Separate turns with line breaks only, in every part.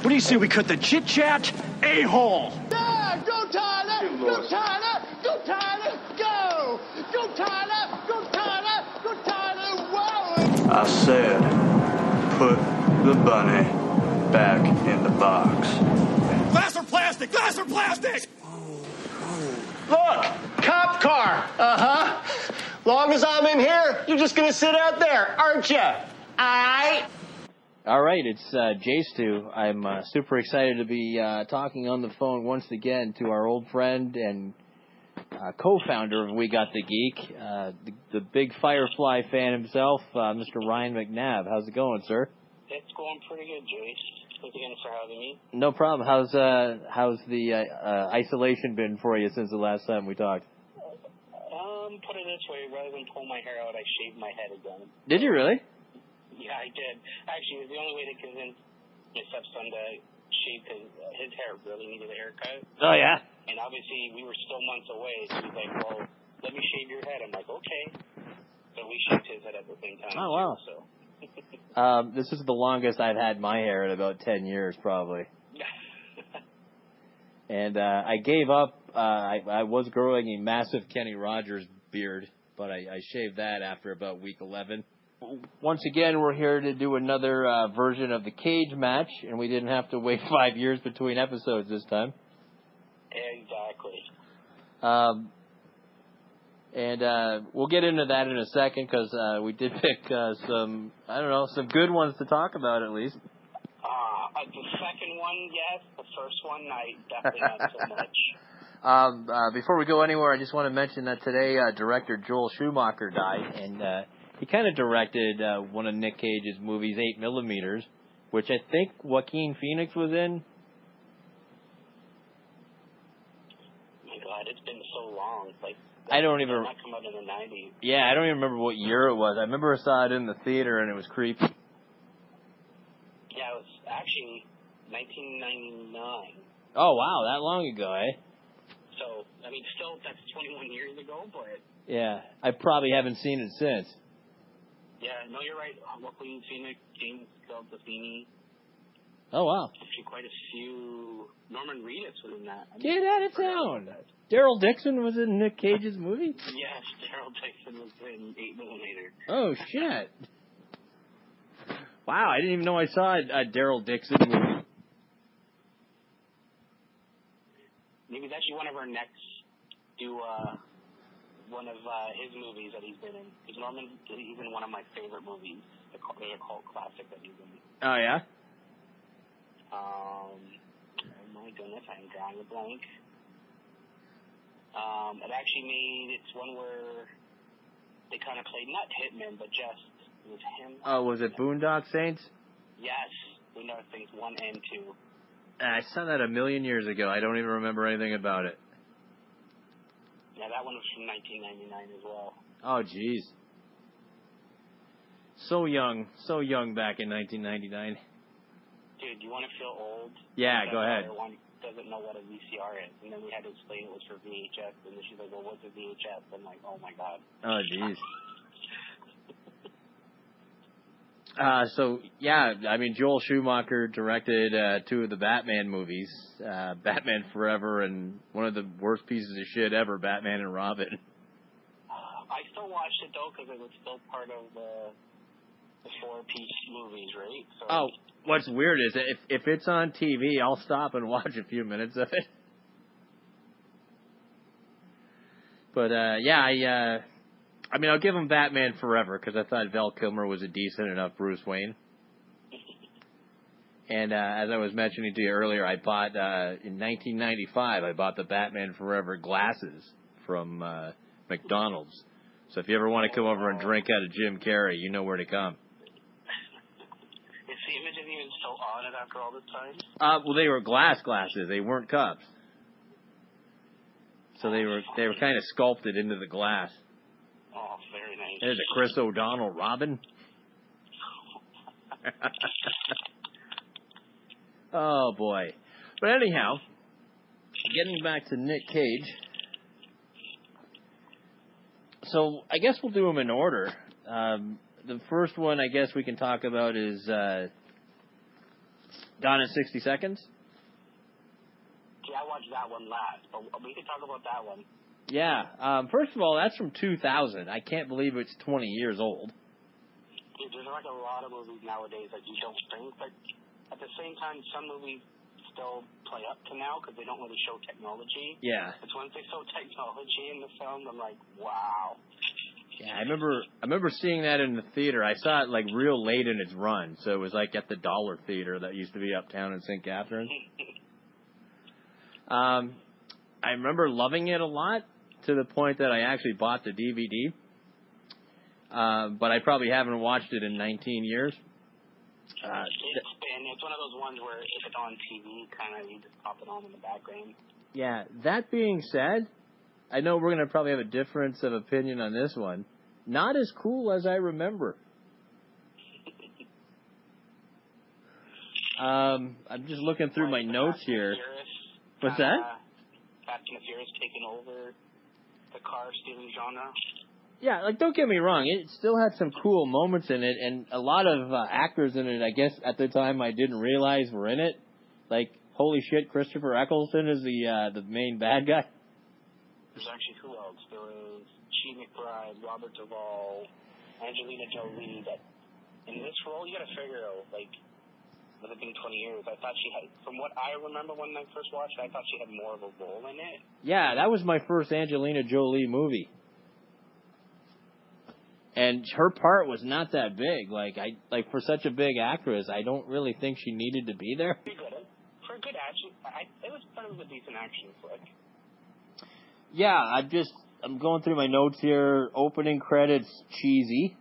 What do you say we cut the chit chat? A hole.
Yeah, go Tyler! Go Tyler! Go Tyler! Go! Go Tyler! Go Tyler! Go Tyler! Whoa!
I said, put the bunny back in the box.
Glass or plastic? Glass or plastic?
Look, cop car. Uh huh. Long as I'm in here, you're just gonna sit out there, aren't you? Alright.
All right, it's uh, Jay Stu. I'm uh, super excited to be uh, talking on the phone once again to our old friend and uh, co-founder of We Got the Geek, uh, the, the big Firefly fan himself, uh, Mr. Ryan McNabb. How's it going, sir?
It's going pretty good, Jay. Thanks again for having me.
No problem. How's uh, how's the uh, uh, isolation been for you since the last time we talked?
Um, put it this way, rather than pull my hair out, I shaved my head again.
Did you really?
Yeah, I did. Actually, it was the only way to convince my stepson to shave because his hair really needed a haircut.
Oh yeah.
And obviously, we were still months away, so he's like, well, let me shave your head. I'm like, okay. So we shaved his head at the same time.
Oh, wow.
too, So.
Um, this is the longest I've had my hair in about ten years, probably. And uh, I gave up. Uh, I, I was growing a massive Kenny Rogers beard, but I, I shaved that after about week 11. Once again, we're here to do another uh, version of the cage match, and we didn't have to wait five years between episodes this time.
exactly.
Um, and uh, we'll get into that in a second because uh, we did pick uh, some, I don't know, some good ones to talk about at least.
Uh, the second one, yes. The first one, I definitely not so much.
Um, uh, before we go anywhere, I just want to mention that today uh, director Joel Schumacher died, and uh, he kind of directed uh, one of Nick Cage's movies, Eight Millimeters, which I think Joaquin Phoenix was in.
my God, it's been so long. Like
I don't even-
not come out in the '90s.
Yeah, I don't even remember what year it was. I remember I saw it in the theater, and it was creepy.
Yeah, it was actually 1999.
Oh wow, that long ago, eh?
So I mean, still that's 21 years ago, but
Yeah, I probably haven't seen it since.
Yeah, no, you're right. Joaquin Phoenix, James Gandolfini,
Oh wow,
actually quite a few. Norman Reedus was in that. I mean,
get out of town. Daryl Dixon was in Nick Cage's movie.
Yes, Daryl Dixon was in Eight Millimeter.
Oh shit! Wow, I didn't even know I saw a, a Daryl Dixon movie.
Maybe that's actually one of our next do uh, one of uh, his movies that he's been in. Because Norman, he's in one of my favorite movies. Called, a cult classic that he's in.
Oh yeah.
Um, oh my goodness, I'm drawing a blank. Um, it actually made it's one where they kind of played not Hitman, but just it was him.
Oh, was it Boondock Saints?
Yes, we know things one and two.
I saw that a million years ago. I don't even remember anything about it.
Yeah, that one was from 1999 as well.
Oh jeez. So young, so young back in 1999.
Dude, you want to feel old?
Yeah, go ahead.
One doesn't know what a VCR is, and then we had to explain it was for VHS, and then she's like, "Well, what's a VHS?" I'm like, "Oh my god."
Oh jeez. Uh, so yeah, I mean Joel Schumacher directed uh, two of the Batman movies, uh, Batman Forever and one of the worst pieces of shit ever, Batman and Robin.
I still watched it though because it was still part of the the four piece movies, right? So
Oh, what's weird is if if it's on TV, I'll stop and watch a few minutes of it. But uh, yeah, I uh, I mean I'll give him Batman Forever because I thought Val Kilmer was a decent enough Bruce Wayne. And uh, as I was mentioning to you earlier, I bought uh, in 1995. I bought the Batman Forever glasses from uh, McDonald's. So if you ever want to come over and drink out of Jim Carrey, you know where to come.
is the image of even still on it after all this time?
Uh, well, they were glass glasses. They weren't cups. So they were they were kind of sculpted into the glass.
Very nice.
There's a Chris O'Donnell Robin. oh boy. But anyhow, getting back to Nick Cage. So I guess we'll do them in order. Um, the first one I guess we can talk about is uh, Gone in 60 Seconds?
See, I watched that one last, but we can talk about that one.
Yeah. Um, first of all, that's from 2000. I can't believe it's 20 years old.
Dude, there's like a lot of movies nowadays that you don't think, but at the same time, some movies still play up to now because they don't really show technology.
Yeah.
It's once they show technology in the film, I'm like, wow.
Yeah, I remember I remember seeing that in the theater. I saw it like real late in its run, so it was like at the Dollar Theater that used to be uptown in St. Catharines. Um, I remember loving it a lot to the point that I actually bought the DVD. Uh, but I probably haven't watched it in 19 years. Uh,
It's been, it's one of those ones where if it's on TV, kind of you just pop it on in the background.
yeah, that being said, I know we're going to probably have a difference of opinion on this one. Not as cool as I remember. Um, I'm just looking through my notes
Fast
here.
Furious,
What's
kinda
that?
Fast and Furious taking over the car stealing genre.
Yeah, like don't get me wrong, it still had some cool moments in it, and a lot of uh, actors in it. I guess at the time I didn't realize were in it. Like holy shit, Christopher Eccleston is the uh, the main bad guy.
There's actually who else? There was Chi McBride, Robert Duvall, Angelina Jolie. That in this role, you got to figure out like. With it being 20 years, I thought she had, from what I remember when I first watched I thought she had more of a role in it.
Yeah, that was my first Angelina Jolie movie. And her part was not that big. Like I like for such a big actress, I don't really think she needed to be there.
Pretty good. For a good action, I, it was kind of a decent action flick.
Yeah, I just I'm going through my notes here. Opening credits cheesy.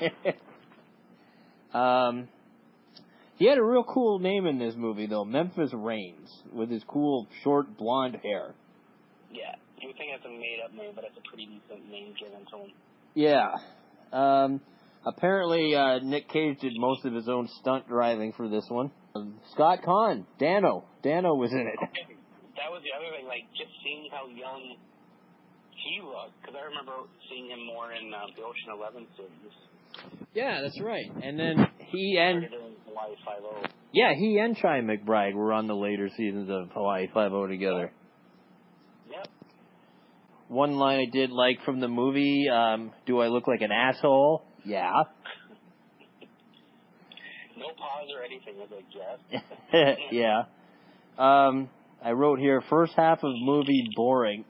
um he had a real cool name in this movie though, Memphis Raines, with his cool short blonde hair.
Yeah, you would think it's a made-up name, but it's a pretty decent name given to him.
Yeah. Um, apparently, uh, Nick Cage did most of his own stunt driving for this one. Um, Scott Caan, Dano. Dano was in it.
That was the other thing, like just seeing how young he looked, because I remember seeing him more in uh, the Ocean Eleven series.
Yeah, that's right. And then he and
Started doing Hawaii Five O.
yeah, he and Chi McBride were on the later seasons of Hawaii Five O together.
Yep.
One line I did like from the movie: um, "Do I look like an asshole?" Yeah.
No pause or anything. I was like, yes.
yeah. Um, I wrote here: first half of movie boring.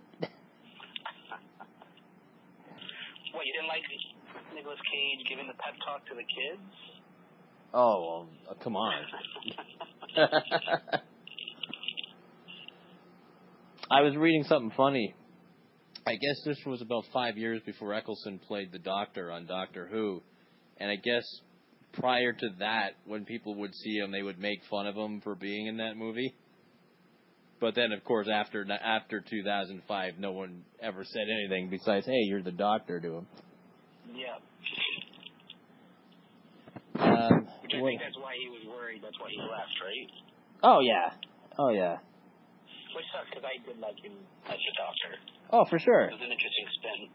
What you didn't like Nicolas giving the pep talk to the kids?
Oh, well, uh, come on. I was reading something funny. I guess this was about five years before Eccleston played the Doctor on Doctor Who, and I guess prior to that, when people would see him, they would make fun of him for being in that movie. But then, of course, after after 2005, no one ever said anything besides, "Hey, you're the Doctor" to him.
yeah.
Um,
Which I think that's why he was worried. That's why he left, right?
oh yeah, oh yeah,
Which sucks because I did like him as the Doctor.
oh for sure.
It was an interesting spin.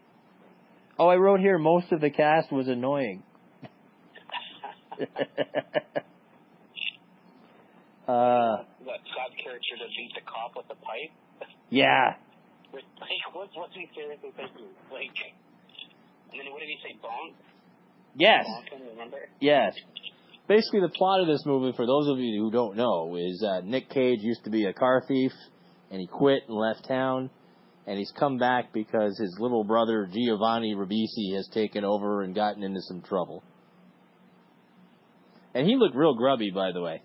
Oh, I wrote here most of the cast was annoying. uh,
What Scott's character to beat the cop with a pipe?
yeah.
Like, what, what's he seriously thinking? Like, and then what did he say? Bonk?
Yes.
Bonk? Remember?
Yes. Basically, the plot of this movie, for those of you who don't know, is uh, Nick Cage used to be a car thief, and he quit and left town, and he's come back because his little brother Giovanni Ribisi has taken over and gotten into some trouble. And he looked real grubby, by the way.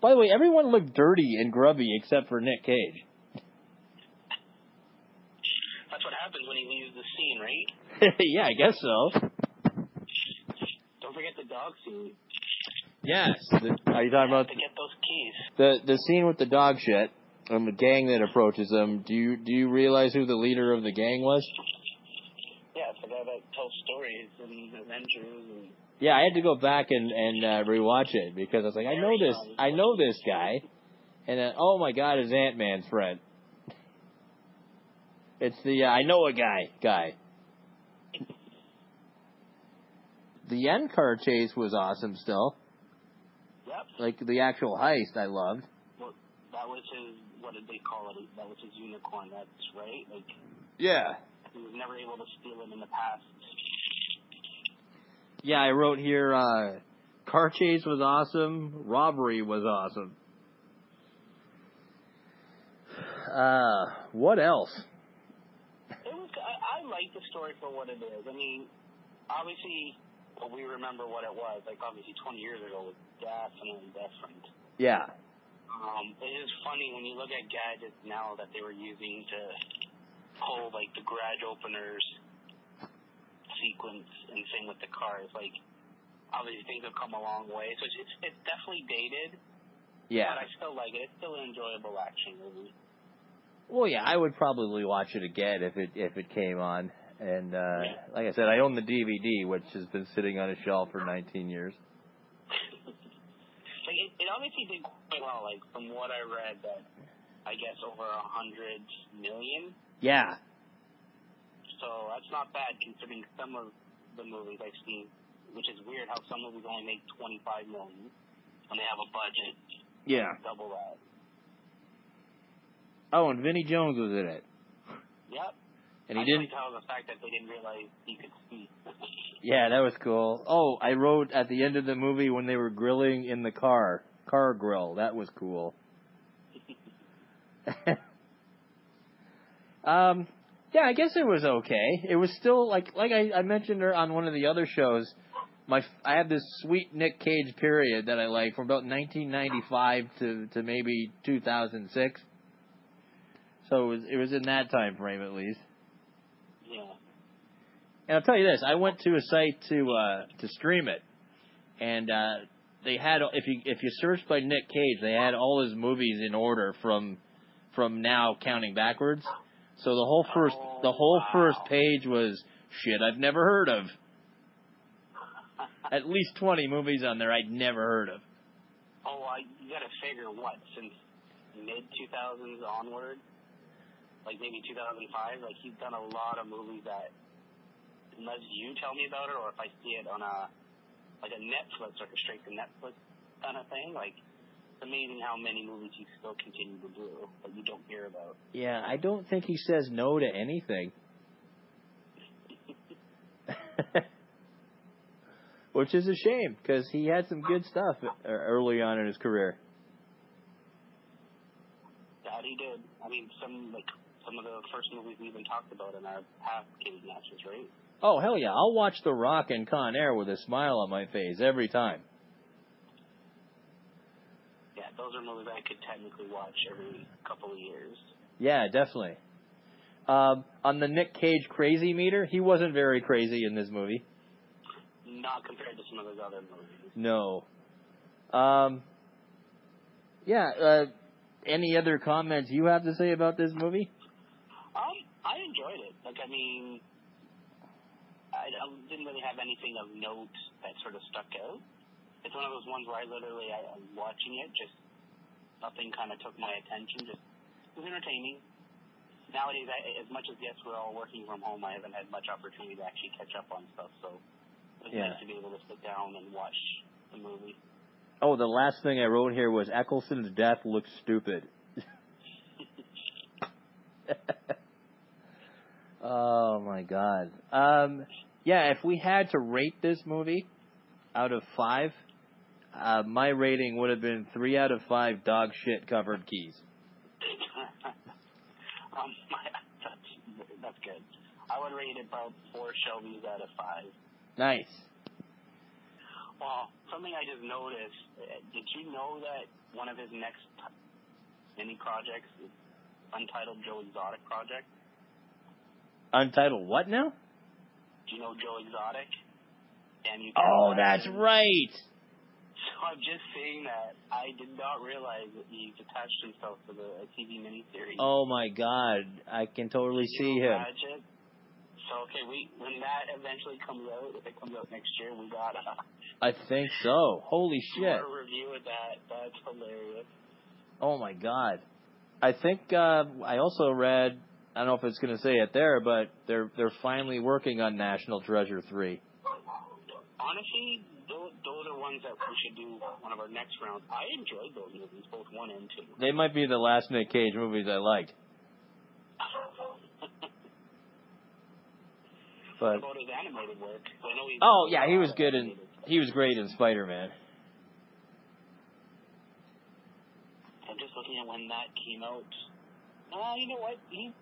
By the way, everyone looked dirty and grubby except for Nick Cage.
That's what happens when he leaves the scene, right?
yeah, I guess so.
Don't forget the dog scene.
Yes. The, are you talking about
To get those keys.
the the scene with the dog shit and the gang that approaches them? Do you do you realize who the leader of the gang was?
Yeah, it's the guy that tells stories and Avengers and
Yeah, I had to go back and and uh, rewatch it because I was like, I know this, I know this guy, and then oh my god, it's Ant Man's friend. It's the uh, I know a guy guy. The end car chase was awesome. Still,
Yep. Yep.
Like the actual heist, I loved.
Well, that was his. What did they call it? That was his unicorn. That's right. Like
Yeah.
he was never able to steal it in the past.
Yeah, I wrote here. uh Car chase was awesome. Robbery was awesome. Uh, what else?
It was. I, I like the story for what it is. I mean, obviously, we remember what it was. Like obviously, 20 years ago was definitely different.
Yeah.
Um, it is funny when you look at gadgets now that they were using to pull like the garage openers sequence and same with the cars. Like obviously things have come a long way, so it's it's, it's definitely dated,
Yeah.
but I still like it. It's still an enjoyable action movie.
Well, yeah, I would probably watch it again if it if it came on. And uh like I said, I own the DVD, which has been sitting on a shelf for 19 years.
like it, it obviously did quite well. Like from what I read, that I guess over a hundred million.
Yeah.
So that's not bad considering some of the movies I've seen, which is weird how some movies only make 25 million when they have a budget
Yeah.
double that.
Oh, and Vinnie Jones was in it,
Yep.
and he
I
didn't.
Tell the fact that they didn't realize he could speak.
Yeah, that was cool. Oh, I wrote at the end of the movie when they were grilling in the car, car grill. That was cool. um, yeah, I guess it was okay. It was still like like I, I mentioned her on one of the other shows. My f- I had this sweet Nick Cage period that I like from about 1995 to to maybe 2006. So it was it was in that time frame at least.
yeah.
And I'll tell you this: I went to a site to uh, to stream it, and uh, they had if you if you searched by Nick Cage, they had all his movies in order from from now counting backwards. So the whole first
Oh,
the whole
wow.
first page was shit I've never heard of. At least twenty movies on there I'd never heard of.
Oh, I, you gotta figure what since mid 2000s onward, like maybe 2005. Like he's done a lot of movies that, unless you tell me about it or if I see it on a like a Netflix, like a straight to Netflix kind of thing, like. It's amazing how many movies he still continue to do that you don't hear about.
Yeah, I don't think he says no to anything. Which is a shame because he had some good stuff early on in his career.
That he did. I mean, some like some of the first movies we even talked about in our past cage matches, right?
Oh hell yeah! I'll watch The Rock and Con Air with a smile on my face every time.
Yeah, those are movies I could technically watch every couple of years.
Yeah, definitely. Um, on the Nick Cage crazy meter, he wasn't very crazy in this movie.
Not compared to some of those other movies.
No. Um. Yeah. Uh, any other comments you have to say about this movie?
I enjoyed it. Like, I mean, I, I didn't really have anything of note that sort of stuck out. It's one of those ones where I literally, I, I'm watching it, just nothing kind of took my attention. Just it was entertaining. Nowadays, I, as much as yes, we're all working from home, I haven't had much opportunity to actually catch up on stuff. So it was
Yeah.
nice to be able to sit down and watch the movie.
Oh, the last thing I wrote here was Eccleston's death looks stupid. oh my god. Um, yeah, if we had to rate this movie out of five, uh, my rating would have been three out of five dog shit covered keys.
um, my, that's that's good. I would rate it about four Shelby's out of five.
Nice.
Well, something I just noticed. uh, Did you know that one of his next mini projects is Untitled Joe Exotic project?
Untitled what now?
Do you know Joe Exotic? And you.
Oh, that's right.
So I'm just saying that I did not realize that he's attached himself to the TV miniseries.
Oh my god, I can totally
Can
see him.
imagine? So okay, we when that eventually comes out, if it comes out next year, we got a
I think so. Holy shit.
a review of that. That's hilarious.
Oh my god. I think uh, I also read. I don't know if it's going to say it there, but they're they're finally working on National Treasure three.
Honestly, those, those are ones that we should do one of our next rounds. I enjoyed those movies, both one and two.
They might be the last Nick Cage movies I liked. But
about his animated work? I know
oh yeah, he was good in he was great in Spider Man.
I'm just looking at when that came out. Uh, you know what? He he's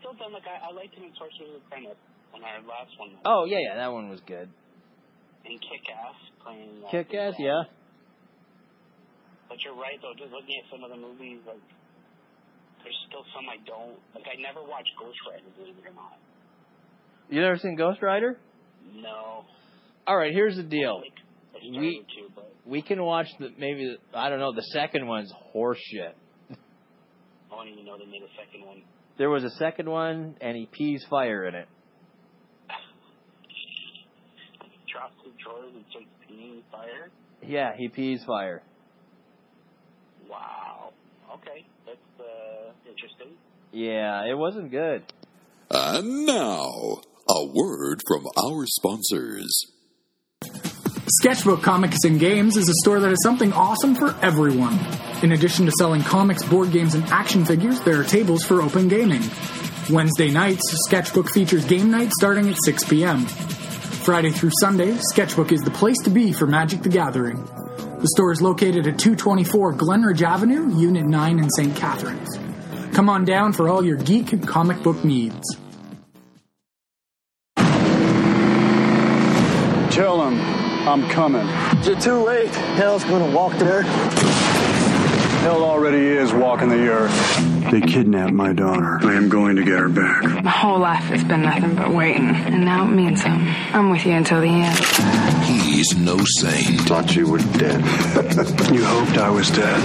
still done like I, I liked him in Sorcerer's Apprentice on our last one.
Oh yeah, yeah, that one was good.
And Kick Ass playing. Uh,
Kick Ass, yeah.
But you're right though. Just looking at some of the movies, like there's still some I don't like. I never watched Ghost Rider, believe it or not.
You never seen Ghost Rider?
No.
All right, here's the deal.
Like,
We-
to, but
We can watch the maybe the, I don't know the second one's horseshit.
I don't even know they made a second one.
There was a second one, and he pees fire in it.
Drops his drawers and starts peeing fire.
Yeah, he pees fire.
Wow. Okay, that's uh, interesting.
Yeah, it wasn't good.
And now, a word from our sponsors.
Sketchbook Comics and Games is a store that has something awesome for everyone. In addition to selling comics, board games, and action figures, there are tables for open gaming. Wednesday nights, Sketchbook features game night starting at 6 p.m. Friday through Sunday, Sketchbook is the place to be for Magic the Gathering. The store is located at 224 Glenridge Avenue, Unit 9 in St. Catharines. Come on down for all your geek and comic book needs.
Tell him I'm coming.
You're too late. Hell's gonna walk there.
Hell already is walking the earth. They kidnapped my daughter. I am going to get her back.
My whole life has been nothing but waiting, and now it means something. I'm with you until the end.
He's no saint.
Thought you were dead. you hoped I was dead.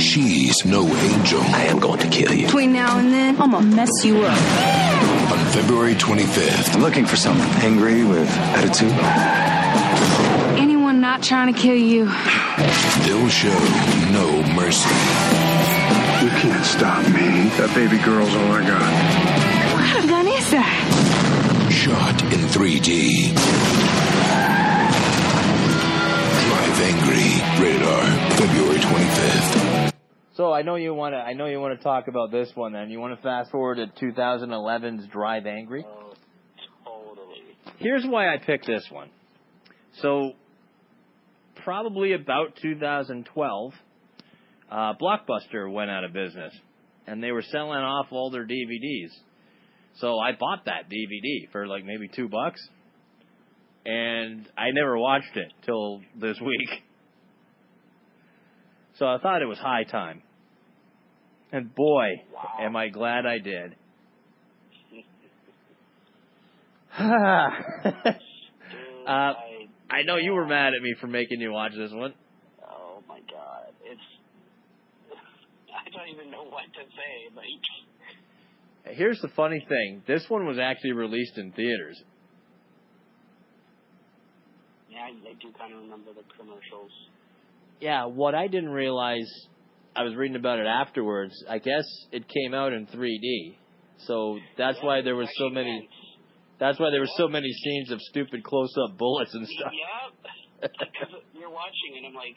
She's no angel.
I am going to kill you.
Between now and then, I'm gonna mess you up.
On February 25th,
I'm looking for someone angry with attitude.
Anyone not trying to kill you,
they'll show no mercy.
You can't stop me. That baby girl's all I got.
what kind of gun is that?
Shot in 3D. Drive Angry. Rated R. February 25th.
So I know you want to. I know you want to talk about this one. Then you want to fast forward to 2011's Drive Angry.
Oh, totally.
Here's why I picked this one. So, probably about 2012, uh, Blockbuster went out of business, and they were selling off all their DVDs. So I bought that DVD for like maybe two bucks, and I never watched it till this week. So I thought it was high time. And boy, am I glad I did. Uh,
I,
I know you were mad at me for making you watch this one.
oh my god, it's. I don't even know what to say. Like,
Here's the funny thing. This one was actually released in theaters.
yeah, I, I do kind of remember the commercials.
Yeah, what I didn't realize, I was reading about it afterwards. I guess it came out in 3D. So that's why there was so many.
man,
That's why there were so many scenes of stupid close-up bullets and stuff.
Yeah, because you're watching and I'm like,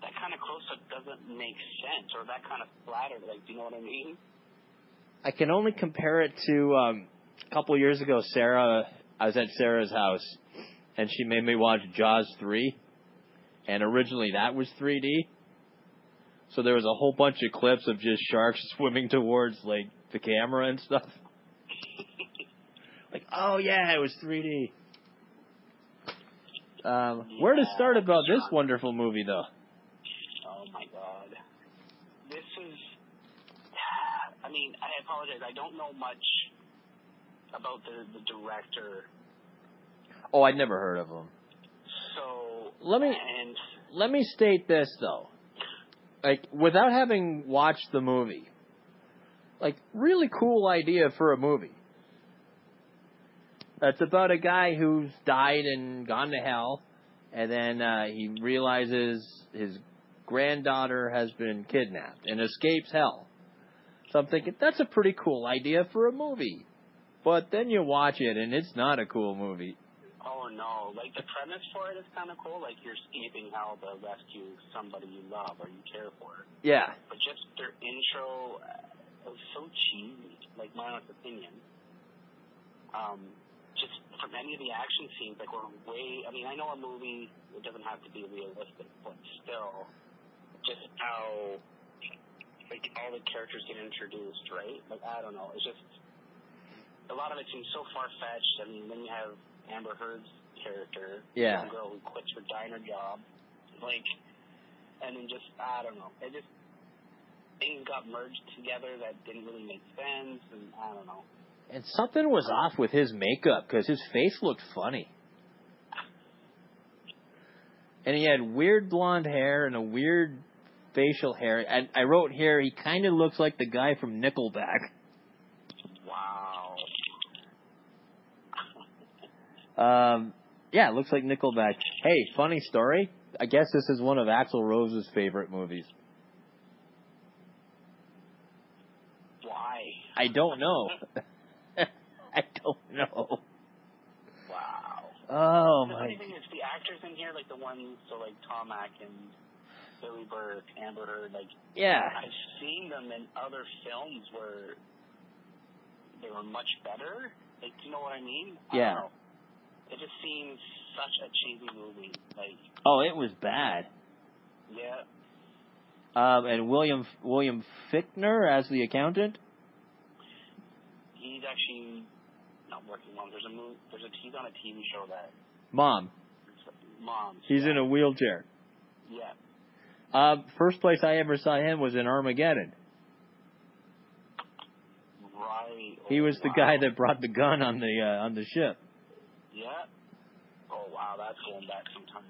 that kind of close up doesn't make sense, or that kind of splatter. Like, do you know what I mean?
I can only compare it to um, a couple years ago. Sarah, I was at Sarah's house, and she made me watch Jaws three, and originally that was 3D. So there was a whole bunch of clips of just sharks swimming towards like the camera and stuff. like, oh yeah, it was 3D. Um, where to start about this wonderful movie though?
Oh my god. This is. I mean, I apologize. I don't know much about the the director.
Oh, I'd never heard of him.
So
Let me-
and
let me state this though. Like without having watched the movie. Like really cool idea for a movie. It's about a guy who's died and gone to hell and then uh, he realizes his granddaughter has been kidnapped and escapes hell. So I'm thinking that's a pretty cool idea for a movie. But then you watch it and it's not a cool movie.
Oh no! Like the premise for it is kind of cool. Like you're escaping hell to rescue somebody you love or you care for.
Yeah.
But just their intro uh, was so cheesy. Like my honest opinion. Um, just from any of the action scenes, like we're way. I mean, I know a movie it doesn't have to be realistic, but still, just how like all the characters get introduced, right? Like I don't know. It's just a lot of it seems so far fetched. I mean, then you have Amber Heard's character,
Yeah.
the girl who quits her diner job, like, and then just I don't know. It just things got merged together that didn't really make sense, and I don't know.
And something was off with his makeup because his face looked funny. And he had weird blonde hair and a weird facial hair. And I wrote here he kind of looks like the guy from Nickelback.
Wow.
Um, yeah, it looks like Nickelback. Hey, funny story. I guess this is one of Axl Rose's favorite movies.
Why?
I don't know. I don't know.
Wow.
Oh
the
my.
funny thing is, the actors in here, like the ones, so like Tom Atkins, Billy Burke, Amber Heard, like
Yeah.
I've seen them in other films where they were much better. Like, do you know what I mean? I
Yeah.
don't know. It just seems such a cheesy movie. Like,
Oh, it was bad.
yeah,
Um, and William William Fichtner as the accountant.
he's actually not working long. There's a movie. There's a he's on a TV show that
Mom,
Moms.
he's in a wheelchair.
Yeah.
Um, first place I ever saw him was in Armageddon.
Right.
He
Oh,
was the guy that brought the gun on the uh, on the ship.
Wow, that's going back some time.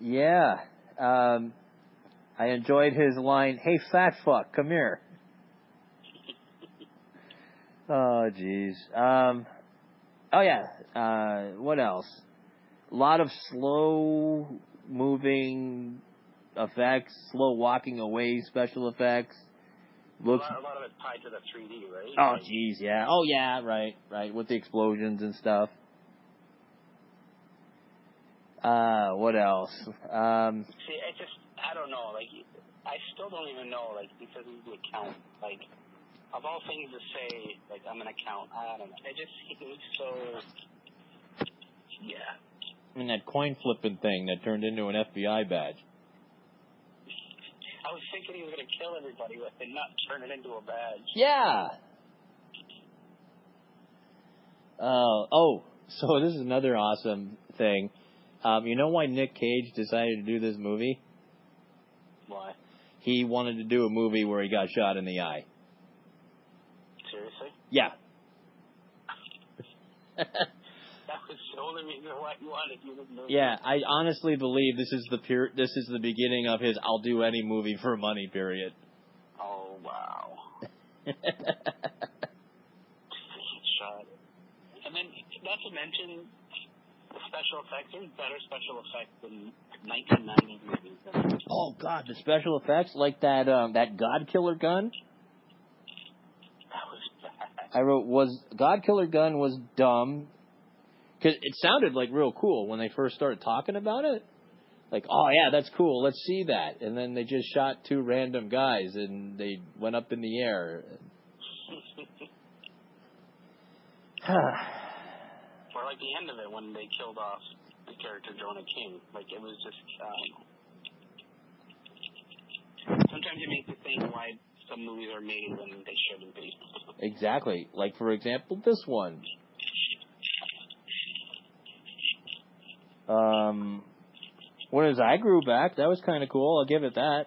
Yeah. Um, I enjoyed his line, "Hey, fat fuck, come here." Oh, jeez. Um, oh yeah. Uh, what else? A lot of slow moving effects, slow walking away special effects. Looks.
a, lot, a lot of it's tied to the 3D, right?
Oh, jeez, yeah. Oh, yeah, right, right, with the explosions and stuff. Uh, what else? Um,
See, I just, I don't know. Like, I still don't even know. Like, because he's the account. Like, of all things to say, like, I'm an account. I don't know. It just seems so. Yeah.
And that coin flipping thing that turned into an FBI badge.
I was thinking he was gonna kill everybody with it, not turn it into a badge.
Yeah. Uh, oh, so this is another awesome thing. Um, you know why Nick Cage decided to do this movie?
Why?
He wanted to do a movie where he got shot in the eye.
Seriously?
Yeah.
That was the only reason why you wanted to do this movie.
Yeah, I honestly believe this is the pure, this is the beginning of his "I'll do any movie for money" period.
Oh wow. Shot. And then, not to mention, special effects. There's better special effects than 1990s movies.
Oh God, the special effects like that um, that God Killer gun.
that was bad.
I wrote was God Killer gun was dumb because it sounded like real cool when they first started talking about it. Like, oh yeah, that's cool. Let's see that. And then they just shot two random guys and they went up in the air.
or like the end of it when they killed off the character Jonah King. Like it was just. Um, sometimes it makes you think why some movies are made when they shouldn't be.
exactly. Like for example, this one. Um, when his eye grew back, that was kind of cool. I'll give it that.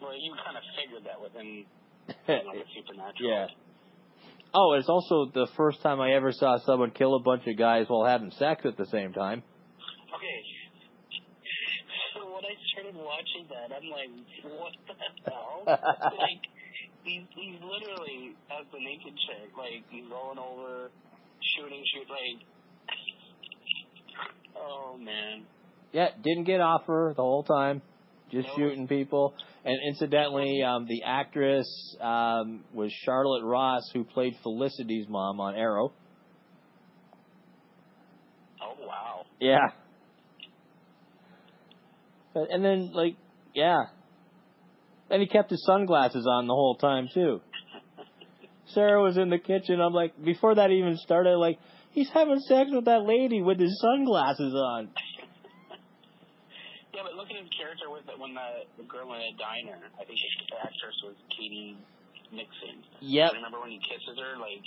Well, you kind of figured that within know, the supernatural.
Yeah. Oh, it's also the first time I ever saw someone kill a bunch of guys while having sex at the same time.
Okay. So when I started watching that, I'm like, what the hell? like, he's, he's literally, as the naked chick, like, he's rolling over, shooting, shoot, like, oh, man.
Yeah, didn't get off her the whole time, just shooting people. And incidentally, um, the actress um, was Charlotte Ross, who played Felicity's mom on Arrow.
Oh, Wow.
Yeah. But, and then, like, yeah. And he kept his sunglasses on the whole time, too. Sarah was in the kitchen. I'm like, before that even started, like, he's having sex with that lady with his sunglasses on.
Yeah, but look at his character with it when the the girl in the diner. I think the actress was Katy Mixon.
Yep.
Remember when he kisses her, like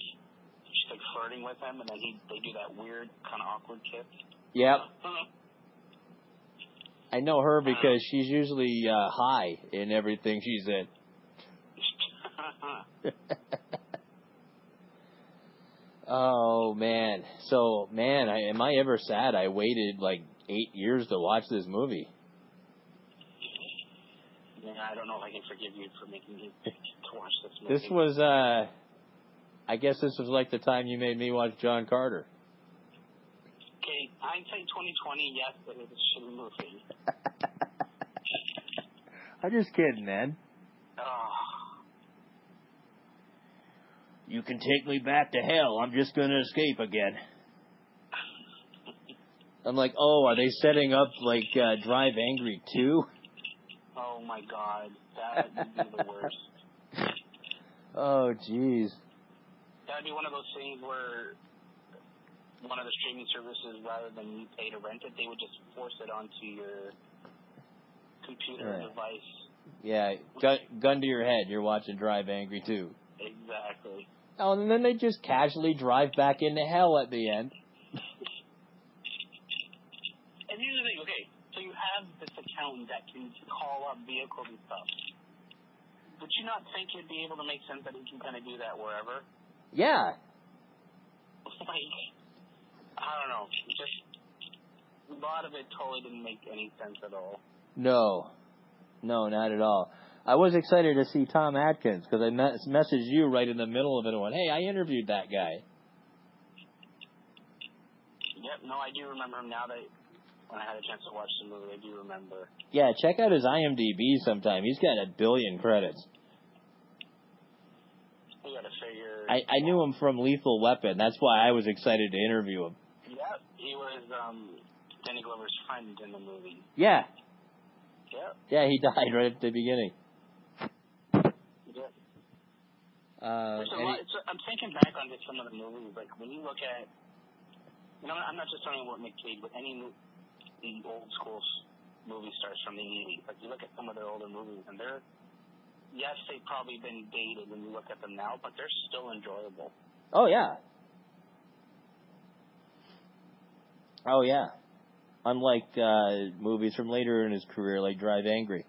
she's like flirting with him, and then he they do that weird kind of awkward kiss.
Yep. I know her because she's usually uh, high in everything she's in. oh man. So man, I, am I ever sad? I waited like eight years to watch this movie.
Yeah, I don't know if I can forgive you for making me to watch this movie.
This was, uh, I guess this was like the time you made me watch John Carter.
okay. Hindsight 2020. Yes, but it is a shitty movie.
I'm just kidding, man.
Oh,
You can take me back to hell. I'm just gonna escape again. I'm like, oh, are they setting up like uh, Drive Angry 2?
Oh my God, that would be the worst.
Oh, jeez.
That would be one of those things where one of the streaming services, rather than you pay to rent it, they would just force it onto your computer
Right.
device.
Yeah, gun, gun to your head. You're watching Drive Angry too.
Exactly.
Oh, and then they just casually drive back into hell at the end.
And here's the thing, okay, so you have this that can call up vehicles and stuff. Would you not think it'd be able to make sense that he can kind of do that wherever?
Yeah.
like, I don't know, just a lot of it totally didn't make any sense at all.
No. No, not at all. I was excited to see Tom Atkins because I mes- messaged you right in the middle of it and went, hey, I interviewed that guy.
Yep, no, I do remember him now that when I had a chance to watch the movie, I do remember.
Yeah, check out his IMDb sometime. He's got a billion credits.
You gotta figure.
I, I knew him from Lethal Weapon. That's why I was excited to interview him.
Yeah, he was um Danny Glover's friend in the movie.
Yeah.
Yep.
Yeah, he died right at the beginning. Uh,
There's a lot, it's, I'm thinking back on just some of the movies, like when you look at, you know, I'm not just talking about Nick Cage, but any the old school movie stars from the 80s. Like you look at some of their older movies, and they're, yes, they've probably been dated when you look at them now, but they're still enjoyable.
oh, yeah. Oh, yeah. Unlike uh, movies from later in his career, like Drive Angry.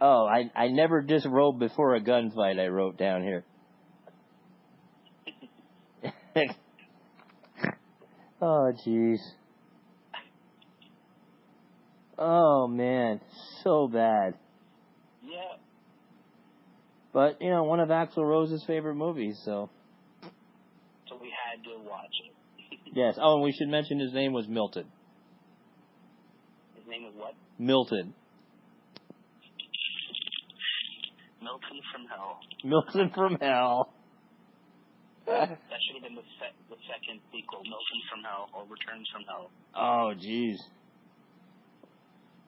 Oh, I I never disrobe before a gunfight. I wrote down here. oh, jeez. Oh man, so bad.
Yeah.
But you know, one of Axl Rose's favorite movies. So
So we had to watch it.
yes. Oh, and we should mention his name was Milton.
His name was what?
Milton.
Milton from Hell.
Milton from Hell.
That should have been the, se- the second sequel, Milton from Hell or Returns from Hell.
Oh, jeez.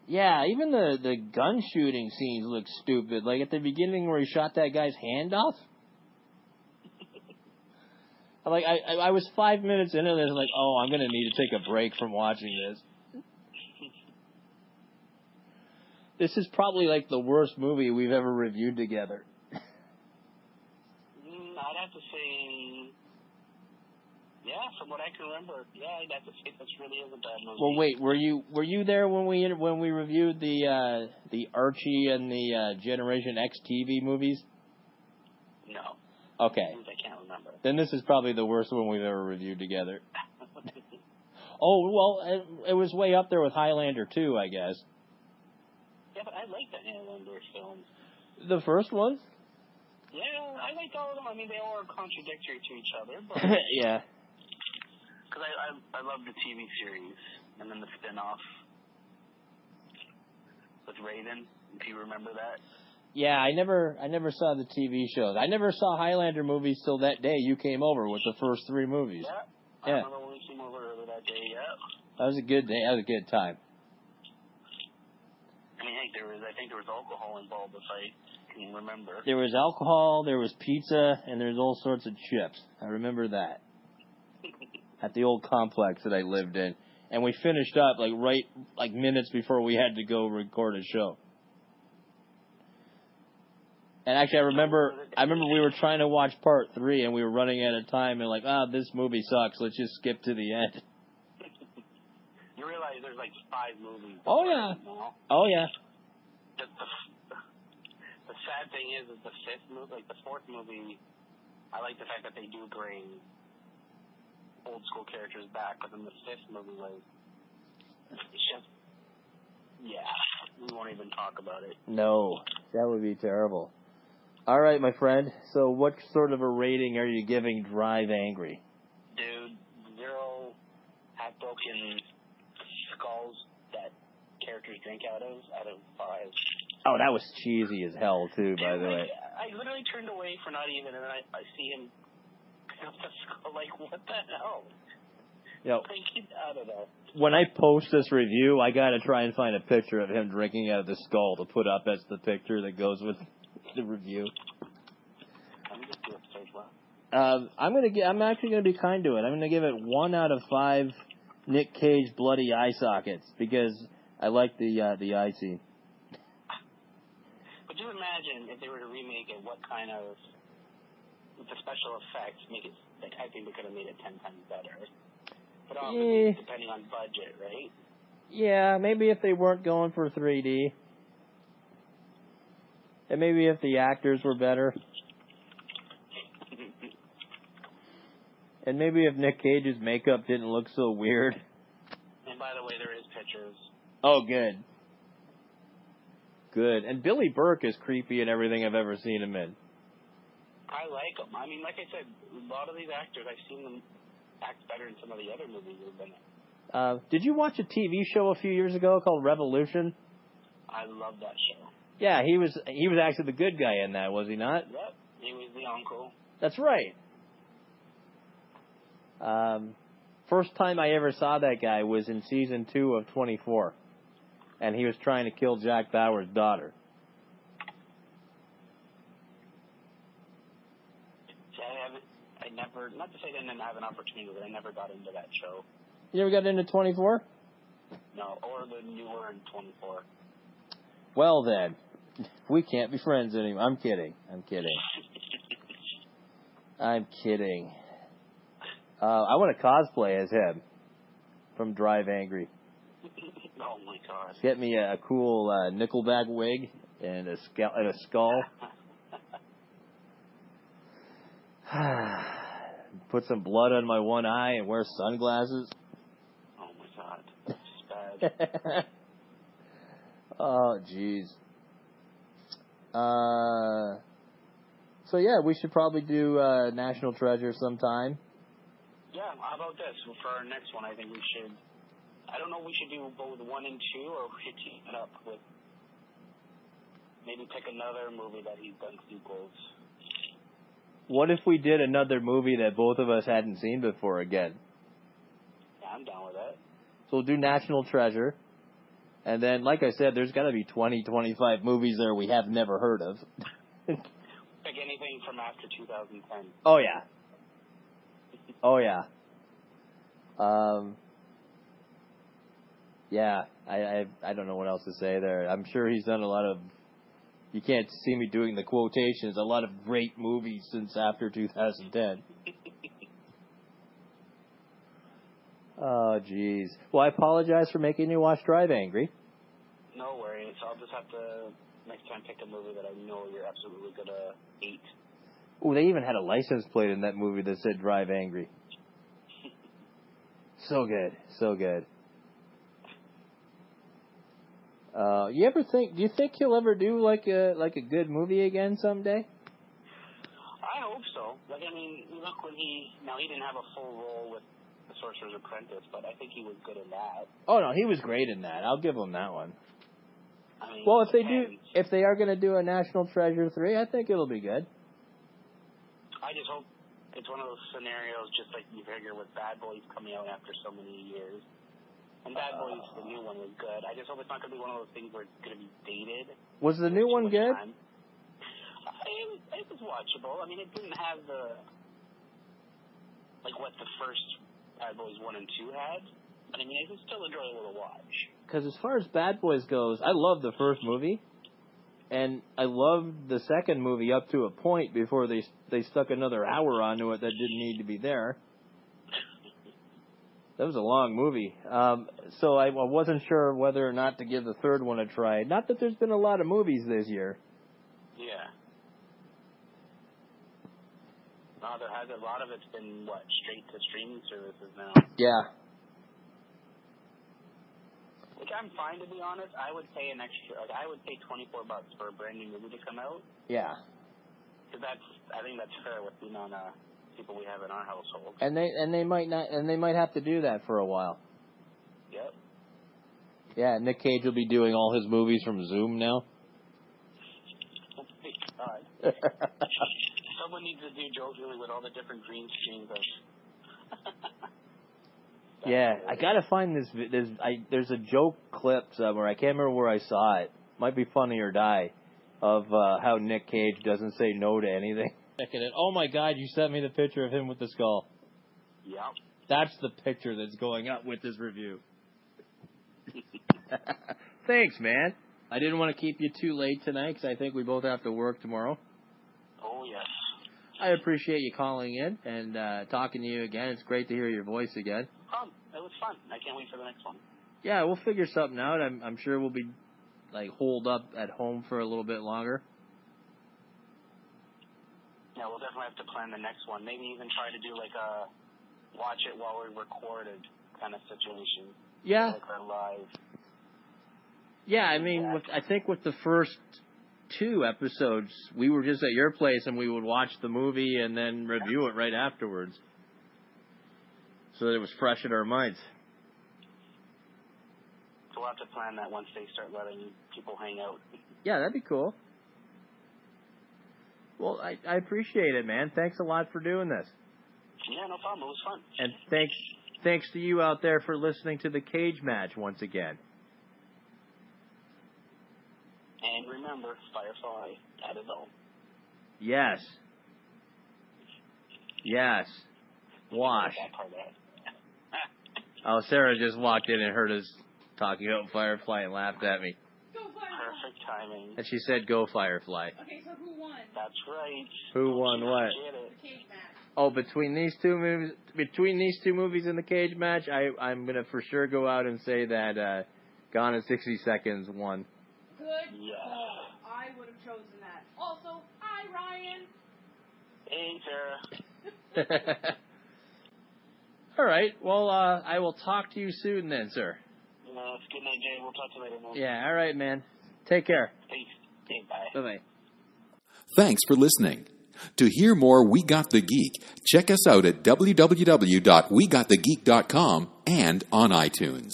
Yeah, even the the gun shooting scenes look stupid. Like at the beginning where he shot that guy's hand off. Like I, I I was five minutes into this, like, oh, I'm gonna need to take a break from watching this. This is probably like the worst movie we've ever reviewed together.
I'd have to say, yeah, from what I can remember, yeah, I'd have to say this really is a bad movie.
Well, wait, were you were you there when we when we reviewed the uh, the Archie and the uh, Generation X TV movies?
No,
Okay,
I can't remember.
then this is probably the worst one we've ever reviewed together. Oh well, it, it was way up there with Highlander too, I guess.
yeah, but I like the Highlander films.
The first one?
Yeah, I liked all of them. I mean, they all are contradictory to each other, but
yeah.
because I, I I love the TV series and then the spin-off with Raven. If you remember that.
Yeah, I never I never saw the TV shows. I never saw Highlander movies till that day you came over with the first three movies.
Yeah. I remember when we came over earlier that day. Yeah.
That was a good day. That was a good time.
I mean, heck, there was I think there was alcohol involved if I can remember.
There was alcohol, there was pizza, and there's all sorts of chips. I remember that. At the old complex that I lived in. And we finished up like right like minutes before we had to go record a show. And actually I remember I remember we were trying to watch part three and we were running out of time and like, ah, this movie sucks, let's just skip to the end.
You realize there's like five movies.
Oh, yeah. Oh yeah.
Sad thing is, is the fifth movie, like the fourth movie. I like the fact that they do bring old school characters back, but then the fifth movie was it's just yeah, we won't even talk about it.
No. That would be terrible. All right, my friend. So what sort of a rating are you giving Drive Angry?
Dude, zero half broken skulls that characters drink out of out of five.
Oh, that was cheesy as hell too, by the way.
I literally turned away for not even, and then I, I see him pick up the skull. Like, what the hell?
You know,
out of there.
when I post this review, I gotta try and find a picture of him drinking out of the skull to put up as the picture that goes with the review.
Let me just do a one.
Um, I'm gonna get. I'm actually gonna be kind to it. I'm gonna give it one out of five Nick Cage bloody eye sockets because I like the uh, the eye scene.
Imagine if they were to remake it, what kind of, with the special effects, make it, like, I think they could have made it ten times better. But obviously,
Yeah.
depending on budget, right?
Yeah, maybe if they weren't going for 3D, and maybe if the actors were better, and maybe if Nick Cage's makeup didn't look so weird.
and by the way, there is pictures.
Oh, good. Good. And Billy Burke is creepy in everything I've ever seen him in.
I like them. I mean, like I said, a lot of these actors, I've seen them act better in some of the other movies they've been in.
Uh, did you watch a TV show a few years ago called Revolution?
I love that show.
Yeah, he was he was actually the good guy in that, was he not?
Yep. He was the uncle.
That's right. Um, first time I ever saw that guy was in season two of 24, and he was trying to kill Jack Bauer's daughter.
See, I I never, not to say I didn't have an opportunity, but I never got into that show.
You ever got into 24?
No, or the newer in 24.
Well then, we can't be friends anymore. I'm kidding. I'm kidding. I'm kidding. Uh, I want to cosplay as him from Drive Angry.
Oh my god.
Get me a, a cool uh, Nickelback wig and a skull. And a skull. Put some blood on my one eye and wear sunglasses.
Oh my god. That's bad.
oh, jeez. Uh, so yeah, we should probably do uh, National Treasure sometime.
yeah, how about this? For our next one, I think we should, I don't know if we should do both one and two, or we should team it up with, maybe pick another movie that he's done sequels.
What if we did another movie that both of us hadn't seen before again?
Yeah, I'm down with that.
So we'll do National Treasure. And then, like I said, there's got to be 20, 25 movies there we have never heard of.
Pick anything from after 2010.
Oh yeah. Oh yeah. Um. Yeah, I, I I don't know what else to say there. I'm sure he's done a lot of. You can't see me doing the quotations. A lot of great movies since after 2010. Oh jeez. Well, I apologize for making you watch Drive Angry.
No worries. I'll just have to next time pick a movie that I know you're absolutely gonna hate.
Oh, they even had a license plate in that movie that said Drive Angry. So good, so good. Uh, you ever think? Do you think he'll ever do like a like a good movie again someday?
I hope so. Like I mean, look when he now he didn't have a full role with the Sorcerer's Apprentice, but I think he was good in that.
Oh no, he was great in that. I'll give him that one.
I mean,
Well, if they do, if they are going to do a National Treasure three, I think it'll be good.
I just hope it's one of those scenarios, just like you figure with Bad Boys coming out after so many years. And Bad Boys, the new one was good. I just hope it's not going to be one of those things where it's going to be dated.
Was the new one good?
Time. Uh, it, it was watchable. I mean, it didn't have the like what the first Bad Boys one and two had. But I mean, it was still enjoyable to watch.
Because as far as Bad Boys goes, I love the first movie, and I loved the second movie up to a point before they they stuck another hour onto it that didn't need to be there. That was a long movie, um, so I, I wasn't sure whether or not to give the third one a try. Not that there's been a lot of movies this year.
Yeah. No, there has a lot of it's been what straight to streaming services now.
Yeah.
Which I'm fine to be honest. I would pay an extra. Like I would pay twenty four bucks for a brand new movie to come out.
Yeah.
Because that's. I think that's fair with the amount of people we have in our household.
And they and they might not and they might have to do that for a while.
Yep.
Yeah, Nick Cage will be doing all his movies from Zoom now.
Oh my God. Someone needs to do Joe Julie with all the different green screens.
Yeah, I gotta find this. There's I there's a joke clip somewhere. I can't remember where I saw it. Might be Funny or Die, of uh, how Nick Cage doesn't say no to anything. It. Oh my God! You sent me the picture of him with the skull.
Yep.
That's the picture that's going up with this review. Thanks, man. I didn't want to keep you too late tonight because I think we both have to work tomorrow.
Oh yes.
I appreciate you calling in and uh, talking to you again. It's great to hear your voice again.
Fun. It was fun. I can't wait for the next one.
Yeah, we'll figure something out. I'm I'm sure we'll be like holed up at home for a little bit longer.
Yeah, we'll definitely have to plan the next one. Maybe even try to do like a watch it while we recorded kind of situation.
Yeah,
Like our live.
yeah. I mean, with, I think with the first two episodes, we were just at your place and we would watch the movie and then review it right afterwards, so that it was fresh in our minds.
So we'll have to plan that once they start letting people hang out.
Yeah, that'd be cool. Well, I, I appreciate it, man. Thanks a lot for doing this.
Yeah, no problem. It was fun.
And thanks thanks to you out there for listening to the cage match once again.
And remember, Firefly, at that is all.
Yes. Yes. Wash.
That part out.
Oh, Sarah just walked in and heard us talking about Firefly and laughed at me.
Perfect timing.
And she said, "Go Firefly."
Okay, so who won?
That's right.
Who won what?
Get it.
Cage match.
Oh, between these two movies, between these two movies in the cage match, I I'm gonna for sure go out and say that uh, Gone in 60 Seconds won.
Good
Yeah.
call. I would have chosen that. Also, hi Ryan.
Hey, Sarah.
All right. Well, uh, I will talk to you soon then, sir.
You it's good night, Jay. We'll talk to you later, man.
Yeah. All right, man. Take care.
Peace. Okay, bye.
Bye bye.
Thanks for listening. To hear more We Got the Geek, check us out at www.wegotthegeek.com and on iTunes.